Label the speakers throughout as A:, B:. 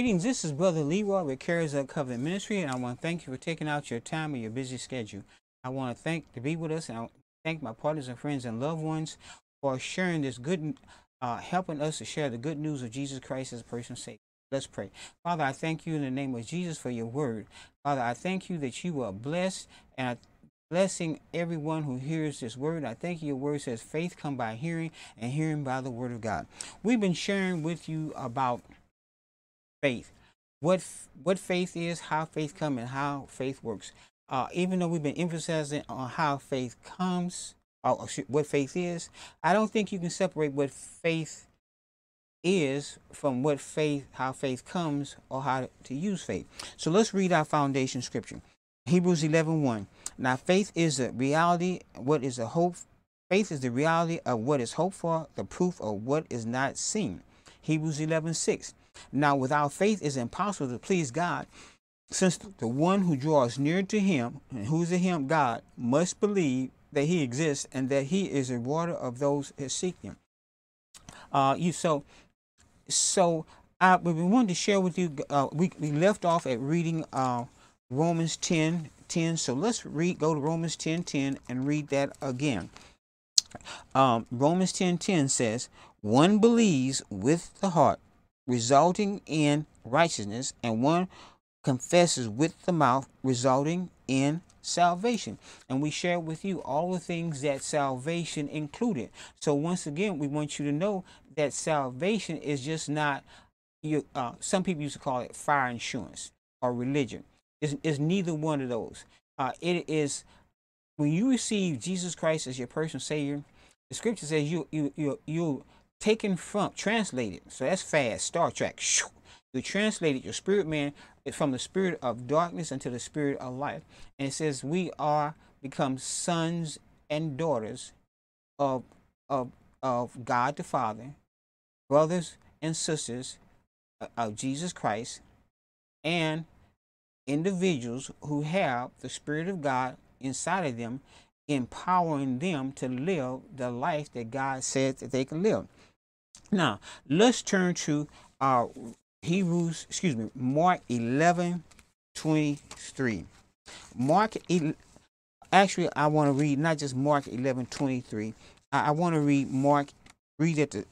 A: Greetings, this is Brother Leroy with Cares of Covenant Ministry, and I want to thank you for taking out your time and your busy schedule. I want to thank to be with us, and I thank my partners and friends and loved ones for sharing this good, uh, helping us to share the good news of Jesus Christ as a personal Savior. Let's pray. Father, I thank you in the name of Jesus for your word. Father, I thank you that you are blessed and I blessing everyone who hears this word. I thank you. Your word says faith come by hearing and hearing by the word of God. We've been sharing with you about faith, what what faith is, how faith comes, and how faith works. Uh, even though we've been emphasizing on how faith comes, or what faith is, I don't think you can separate what faith is from what faith, how faith comes, or how to use faith. So let's read our foundation scripture. Hebrews 11 1. Now, faith is the reality, what is the hope? Faith is the reality of what is hoped for, the proof of what is not seen. Hebrews 11 6. Now, without faith, it's impossible to please God, since the one who draws near to him, and who's the him, God, must believe that he exists and that he is a rewarder of those who seek him. Uh, you so so I we wanted to share with you. Uh, we we left off at reading uh, Romans 10, 10. So let's read. Go to Romans 10, 10 and read that again. Um, Romans 10, 10 says, "One believes with the heart, resulting in righteousness, and one confesses with the mouth, resulting in salvation. And we share with you all the things that salvation included. So once again, we want you to know that salvation is just not you. Uh, some people used to call it fire insurance or religion. It's, it's neither one of those. Uh, it is when you receive Jesus Christ as your personal Savior. The Scripture says you you you you taken from translated. So that's fast. Star Trek. You translated your spirit man from the spirit of darkness into the spirit of life. And it says we are become sons and daughters of of of God the Father, brothers and sisters uh, of Jesus Christ, and individuals who have the Spirit of God inside of them, empowering them to live the life that God said that they can live. Now, let's turn to our Hebrews, excuse me, Mark 11 23. Mark, actually, I want to read not just Mark 11 23. I, want to read Mark, read it, to,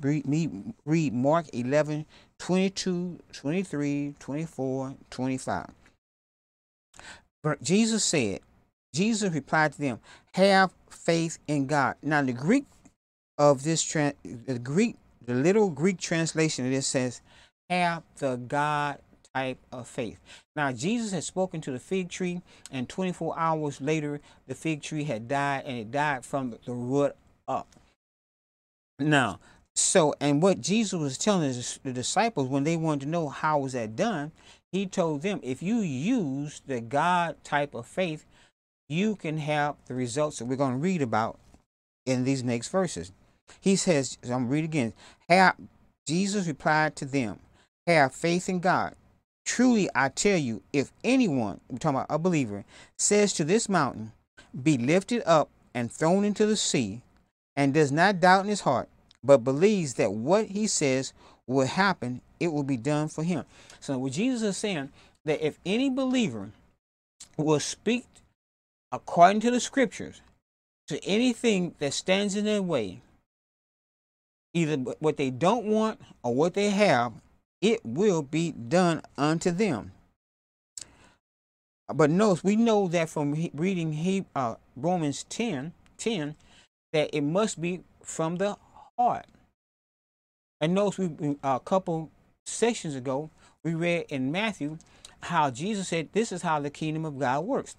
A: read, me, read Mark 11 22, 23, 24, 25. But Jesus said, Jesus replied to them, Have faith in God. Now, the Greek of this, the Greek, the little Greek translation of this says, have the God type of faith. Now, Jesus had spoken to the fig tree, and 24 hours later, the fig tree had died, and it died from the root up. Now, so, and what Jesus was telling the disciples when they wanted to know how was that done, he told them, if you use the God type of faith, you can have the results that we're going to read about in these next verses. He says, I'm going to read again. Have, Jesus replied to them, have faith in God. Truly, I tell you, if anyone, I'm talking about a believer, says to this mountain, be lifted up and thrown into the sea, and does not doubt in his heart, but believes that what he says will happen, it will be done for him. So, what Jesus is saying, that if any believer will speak according to the scriptures to anything that stands in their way, either what they don't want or what they have, it will be done unto them. But notice, we know that from reading uh, Romans 10, 10, that it must be from the heart. And notice, we, a couple sessions ago, we read in Matthew how Jesus said, This is how the kingdom of God works.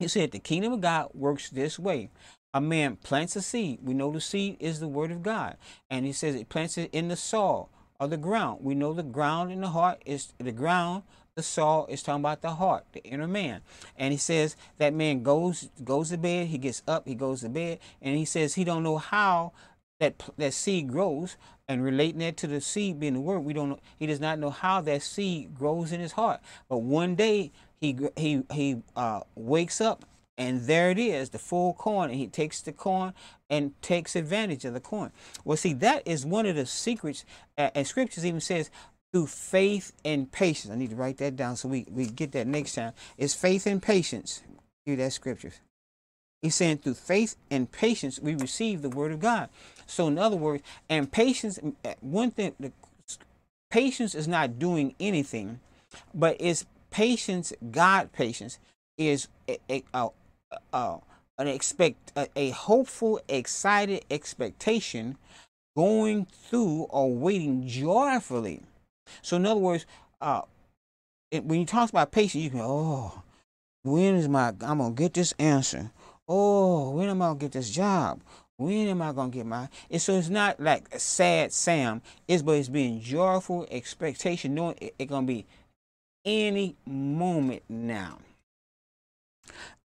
A: He said, The kingdom of God works this way. A man plants a seed. We know the seed is the word of God. And he says it plants it in the soil of the ground. We know the ground in the heart is the ground. The soul is talking about the heart, the inner man. And he says that man goes goes to bed. He gets up. He goes to bed, and he says he don't know how that that seed grows. And relating that to the seed being the word, we don't know. He does not know how that seed grows in his heart. But one day he he he uh, wakes up and there it is, the full corn, and he takes the corn and takes advantage of the corn. Well, see, that is one of the secrets, uh, and scriptures even says through faith and patience. I need to write that down so we, we get that next time. It's faith and patience. Hear that scripture. He's saying through faith and patience we receive the word of God. So in other words, and patience, one thing, the, patience is not doing anything, but it's patience, God patience, is a, a, a, a an expect a, a hopeful, excited expectation going through or waiting joyfully. So in other words, uh, it, when you talk about patience, you can oh, when is my I'm gonna get this answer? Oh, when am I gonna get this job? When am I gonna get my? And so it's not like a sad Sam. It's but it's being joyful expectation, knowing it's it gonna be any moment now.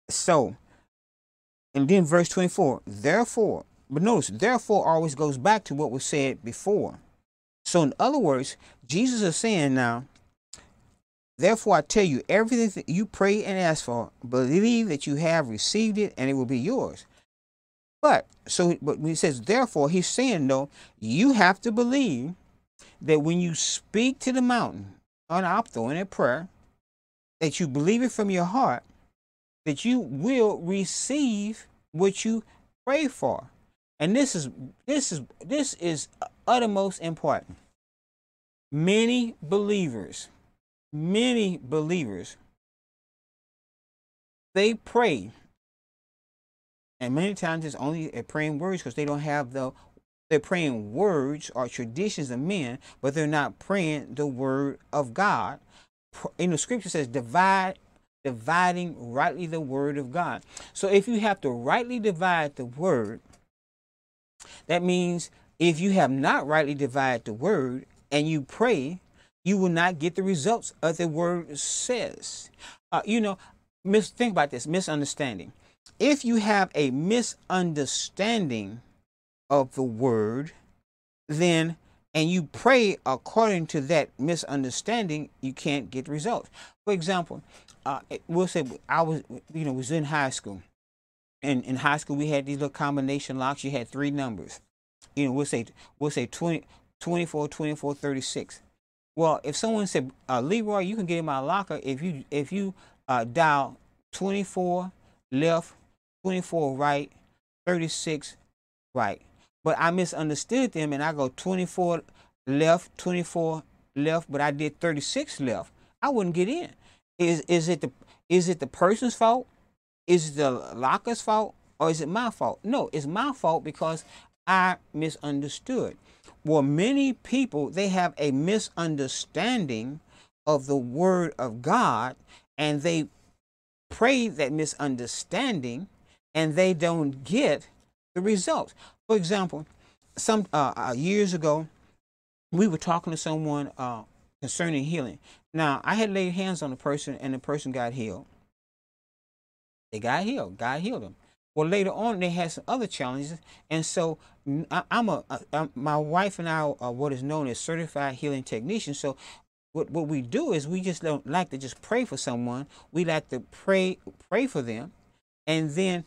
A: So, and then verse 24, therefore, but notice, therefore always goes back to what was said before. So, in other words, Jesus is saying now, therefore I tell you, everything that you pray and ask for, believe that you have received it and it will be yours. But, so, but when he says therefore, he's saying, though, you have to believe that when you speak to the mountain, on opto in a prayer, that you believe it from your heart, that you will receive what you pray for. And this is this is this is uttermost important. Many believers, many believers, they pray, and many times it's only praying words because they don't have the they're praying words or traditions of men, but they're not praying the word of God. In the scripture says, divide dividing rightly the word of God. So if you have to rightly divide the word, that means if you have not rightly divided the word and you pray, you will not get the results of the word says. Uh, you know, mis- think about this misunderstanding. If you have a misunderstanding of the word, then and you pray according to that misunderstanding, you can't get results. For example, uh, we'll say I was, you know, was in high school, and in high school we had these little combination locks. You had three numbers. You know, we'll say we'll say 20, 24, 24, 36. Well, if someone said, uh, Leroy, you can get in my locker if you if you uh, dial 24 left, 24 right, 36 right. But I misunderstood them and I go 24 left, 24 left, but I did 36 left. I wouldn't get in. Is is it the is it the person's fault? Is it the locker's fault? Or is it my fault? No, it's my fault because I misunderstood. Well, many people they have a misunderstanding of the word of God and they pray that misunderstanding and they don't get the results. For example, some uh, uh, years ago, we were talking to someone uh, concerning healing. Now, I had laid hands on the person, and the person got healed. They got healed. God healed them. Well, later on, they had some other challenges, and so I, am a, a my wife and I are what is known as certified healing technicians. So what what we do is we just don't like to just pray for someone. We like to pray pray for them, and then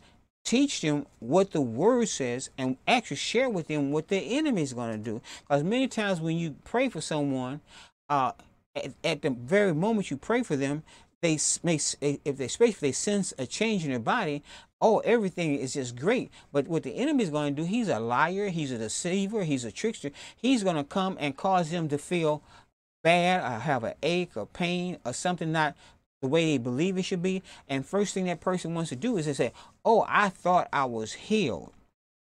A: teach them what the word says and actually share with them what their enemy is going to do. Because many times when you pray for someone, uh, at, at, the very moment you pray for them, they may, if they if they sense a change in their body, oh, everything is just great. But what the enemy is going to do, he's a liar, he's a deceiver, he's a trickster. He's going to come and cause them to feel bad or have an ache or pain or something not the way they believe it should be. And first thing that person wants to do is to say, Oh, I thought I was healed.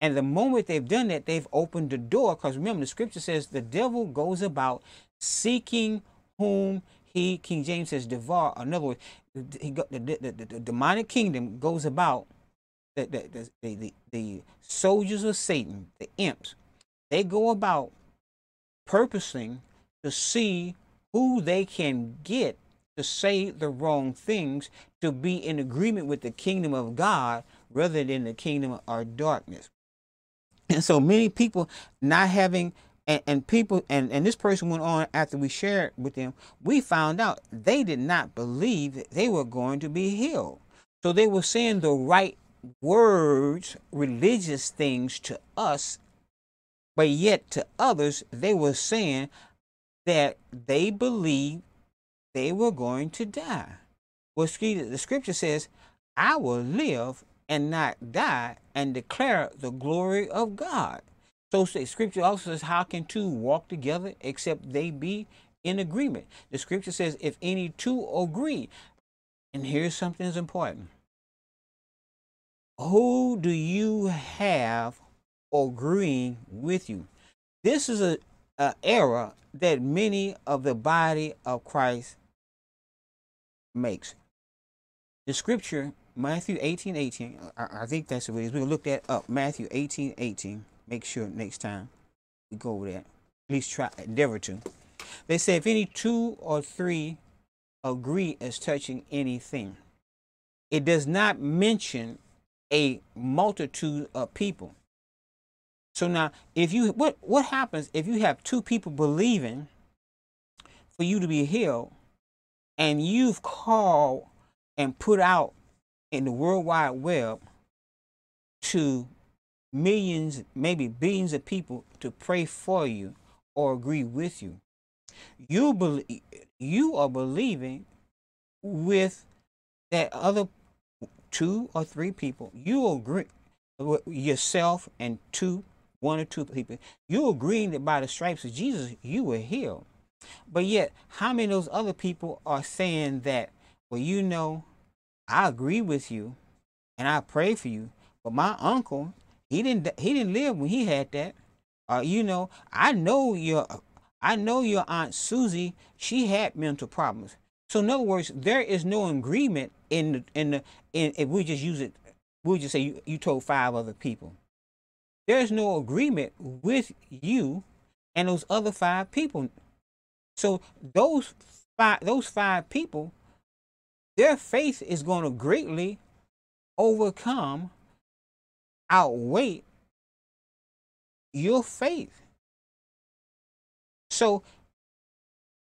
A: And the moment they've done that, they've opened the door. Because remember, the scripture says the devil goes about seeking whom he, King James says, devour. In other words, he got, the, the, the, the demonic kingdom goes about the, the, the, the, the soldiers of Satan, the imps. They go about purposing to see who they can get to say the wrong things, to be in agreement with the kingdom of God rather than the kingdom of darkness. And so many people not having and, and, people and, and this person went on after we shared with them, we found out they did not believe that they were going to be healed. So they were saying the right words, religious things to us, but yet to others, they were saying that they believed they were going to die. Well, the scripture says, I will live and not die and declare the glory of God. So scripture also says, How can two walk together except they be in agreement? The scripture says, If any two agree, and here's something that's important. Who do you have agreeing with you? This is a, a error that many of the body of Christ makes. The scripture, Matthew 18, 18, I, I think that's what it is. We'll look that up. Matthew 18, 18. Make sure next time we go over that. At least try, endeavor to. They say, if any two or three agree as touching anything, it does not mention a multitude of people. So now, if you what what happens if you have two people believing for you to be healed, and you've called and put out in the World Wide Web to millions, maybe billions of people to pray for you or agree with you. You believe you are believing with that other two or three people. You agree with yourself and two one or two people, you're agreeing that by the stripes of Jesus, you were healed. But yet, how many of those other people are saying that, well, you know, I agree with you and I pray for you, but my uncle, he didn't he didn't live when he had that. Uh, you know, I know your I know your aunt Susie, she had mental problems. So in other words, there is no agreement in the in the in if we just use it, we just say you, you told five other people there's no agreement with you and those other five people. So those five those five people, their faith is going to greatly overcome, outweigh your faith. So,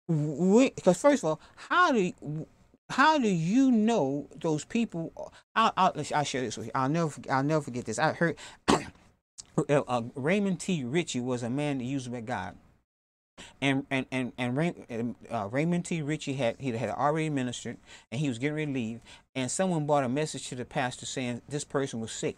A: because first of all, how do you, how do you know those people? I'll, I'll, I'll share this with you. I'll never I'll never forget this. I heard uh, Raymond T. Richey was a man used by God. And and and and Ray, uh, Raymond T. Richey had he had already ministered, and he was getting ready to leave. And someone brought a message to the pastor saying this person was sick.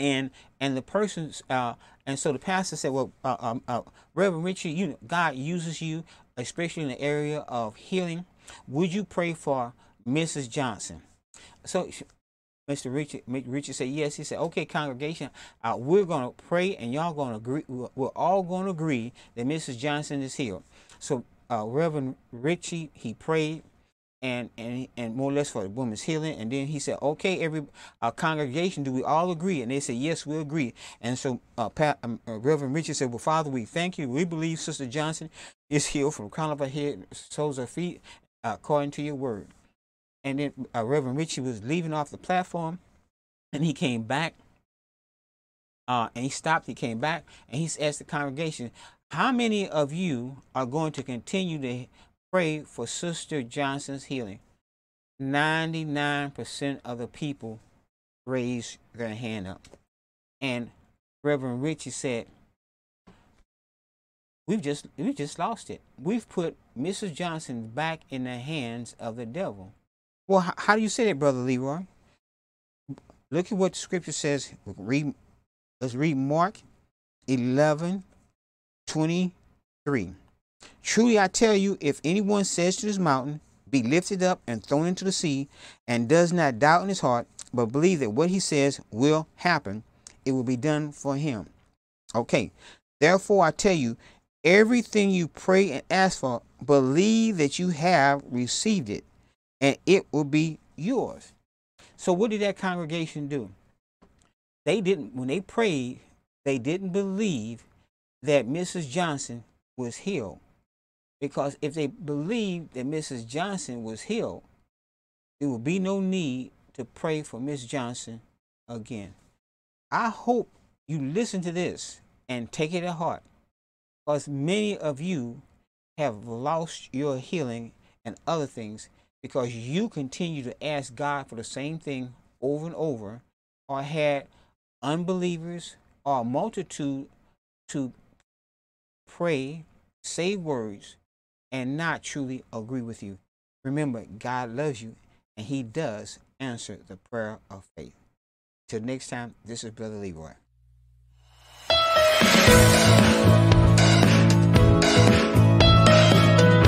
A: And and the person uh, and so the pastor said, well, uh, um, uh, Reverend Richey, you know, God uses you, especially in the area of healing. Would you pray for Mrs. Johnson? So Mr. Richard, Richard said, yes. He said, okay, congregation, uh, we're going to pray and y'all going to agree. We're all going to agree that Mrs. Johnson is healed. So uh, Reverend Richey, he prayed and, and, and more or less for the woman's healing. And then he said, okay, every uh, congregation, do we all agree? And they said, yes, we agree. And so uh, Pat, um, uh, Reverend Richey said, well, Father, we thank you. We believe Sister Johnson is healed from crown of her head, soles of her feet, according to your word and then uh, Reverend Richey was leaving off the platform, and he came back. Uh, and he stopped. He came back, and he asked the congregation, "How many of you are going to continue to pray for Sister Johnson's healing?" Ninety-nine percent of the people raised their hand up, and Reverend Richey said, "We've just we just lost it. We've put Mrs. Johnson back in the hands of the devil." Well, how do you say that, Brother Leroy? Look at what the scripture says. Read, let's read Mark 11 23. Truly I tell you, if anyone says to this mountain, Be lifted up and thrown into the sea, and does not doubt in his heart, but believe that what he says will happen, it will be done for him. Okay, therefore I tell you, everything you pray and ask for, believe that you have received it, and it will be yours. So what did that congregation do? They didn't when they prayed, they didn't believe that Mrs. Johnson was healed. Because if they believed that Mrs. Johnson was healed, there would be no need to pray for Miss Johnson again. I hope you listen to this and take it to heart. Because many of you have lost your healing and other things because you continue to ask God for the same thing over and over, or had unbelievers or a multitude to pray say words and not truly agree with you. Remember, God loves you and He does answer the prayer of faith. Till next time, this is Brother Leroy.